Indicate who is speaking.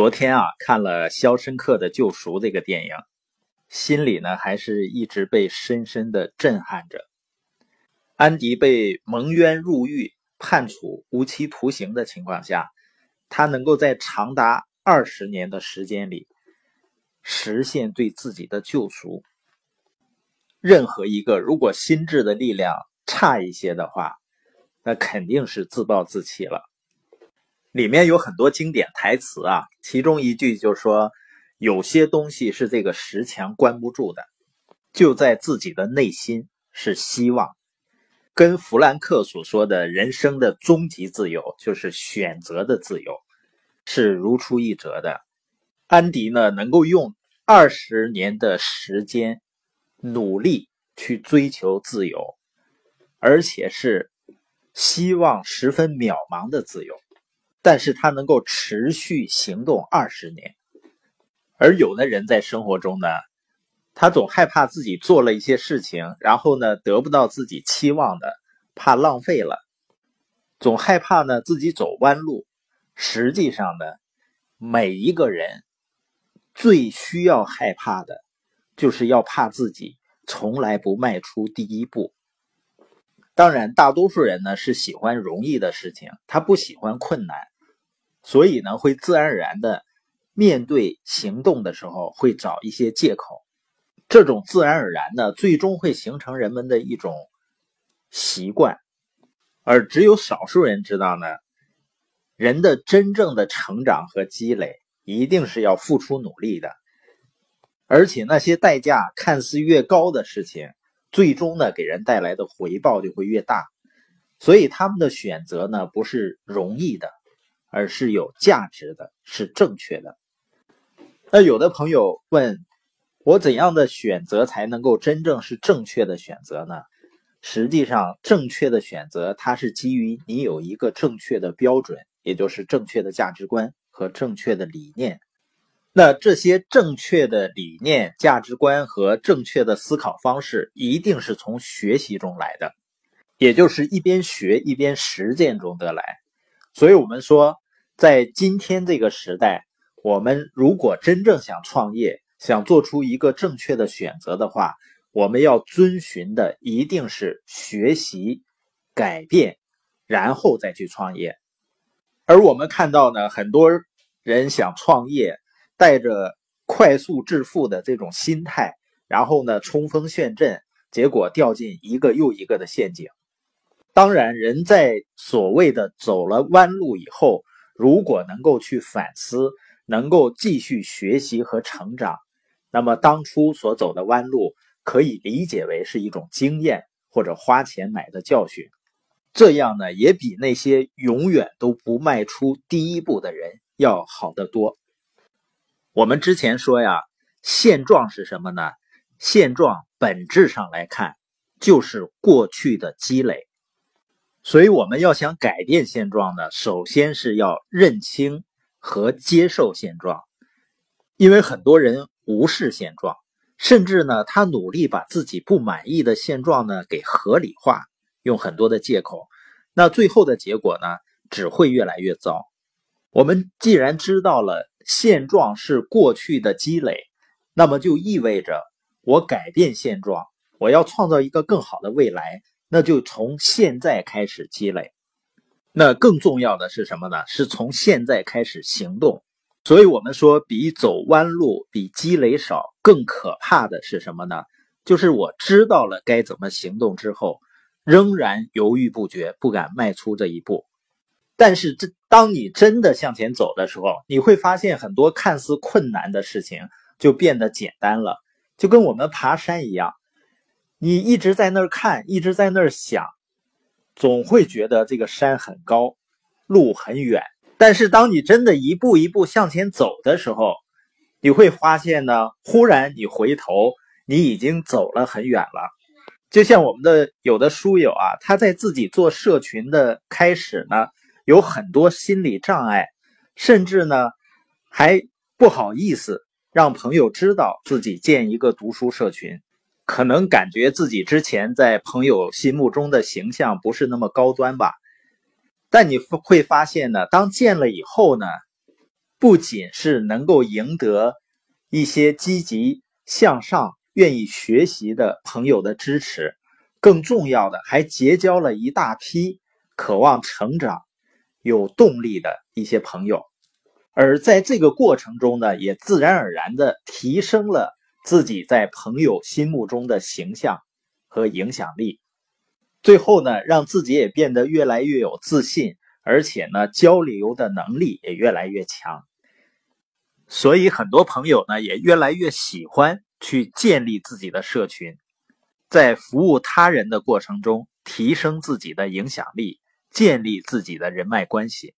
Speaker 1: 昨天啊，看了《肖申克的救赎》这个电影，心里呢还是一直被深深的震撼着。安迪被蒙冤入狱、判处无期徒刑的情况下，他能够在长达二十年的时间里实现对自己的救赎。任何一个如果心智的力量差一些的话，那肯定是自暴自弃了。里面有很多经典台词啊，其中一句就说：“有些东西是这个石墙关不住的，就在自己的内心是希望。”跟弗兰克所说的人生的终极自由，就是选择的自由，是如出一辙的。安迪呢，能够用二十年的时间努力去追求自由，而且是希望十分渺茫的自由，但是他能够持续行动二十年。而有的人在生活中呢，他总害怕自己做了一些事情，然后呢得不到自己期望的，怕浪费了，总害怕呢自己走弯路。实际上呢，每一个人最需要害怕的，就是要怕自己从来不迈出第一步。当然，大多数人呢是喜欢容易的事情，他不喜欢困难，所以呢会自然而然的面对行动的时候会找一些借口。这种自然而然呢，最终会形成人们的一种习惯，而只有少数人知道呢，人的真正的成长和积累一定是要付出努力的，而且那些代价看似越高的事情，最终呢给人带来的回报就会越大，所以他们的选择呢不是容易的，而是有价值的，是正确的。那有的朋友问。我怎样的选择才能够真正是正确的选择呢？实际上，正确的选择它是基于你有一个正确的标准，也就是正确的价值观和正确的理念。那这些正确的理念、价值观和正确的思考方式，一定是从学习中来的，也就是一边学一边实践中得来。所以，我们说，在今天这个时代，我们如果真正想创业，想做出一个正确的选择的话，我们要遵循的一定是学习、改变，然后再去创业。而我们看到呢，很多人想创业，带着快速致富的这种心态，然后呢冲锋陷阵，结果掉进一个又一个的陷阱。当然，人在所谓的走了弯路以后，如果能够去反思，能够继续学习和成长。那么当初所走的弯路，可以理解为是一种经验或者花钱买的教训，这样呢也比那些永远都不迈出第一步的人要好得多。我们之前说呀，现状是什么呢？现状本质上来看就是过去的积累，所以我们要想改变现状呢，首先是要认清和接受现状，因为很多人。无视现状，甚至呢，他努力把自己不满意的现状呢给合理化，用很多的借口。那最后的结果呢，只会越来越糟。我们既然知道了现状是过去的积累，那么就意味着我改变现状，我要创造一个更好的未来，那就从现在开始积累。那更重要的是什么呢？是从现在开始行动。所以，我们说，比走弯路、比积累少更可怕的是什么呢？就是我知道了该怎么行动之后，仍然犹豫不决，不敢迈出这一步。但是，这当你真的向前走的时候，你会发现很多看似困难的事情就变得简单了。就跟我们爬山一样，你一直在那儿看，一直在那儿想，总会觉得这个山很高，路很远。但是，当你真的一步一步向前走的时候，你会发现呢，忽然你回头，你已经走了很远了。就像我们的有的书友啊，他在自己做社群的开始呢，有很多心理障碍，甚至呢还不好意思让朋友知道自己建一个读书社群，可能感觉自己之前在朋友心目中的形象不是那么高端吧。但你会发现呢，当见了以后呢，不仅是能够赢得一些积极向上、愿意学习的朋友的支持，更重要的还结交了一大批渴望成长、有动力的一些朋友。而在这个过程中呢，也自然而然的提升了自己在朋友心目中的形象和影响力。最后呢，让自己也变得越来越有自信，而且呢，交流的能力也越来越强。所以，很多朋友呢，也越来越喜欢去建立自己的社群，在服务他人的过程中，提升自己的影响力，建立自己的人脉关系。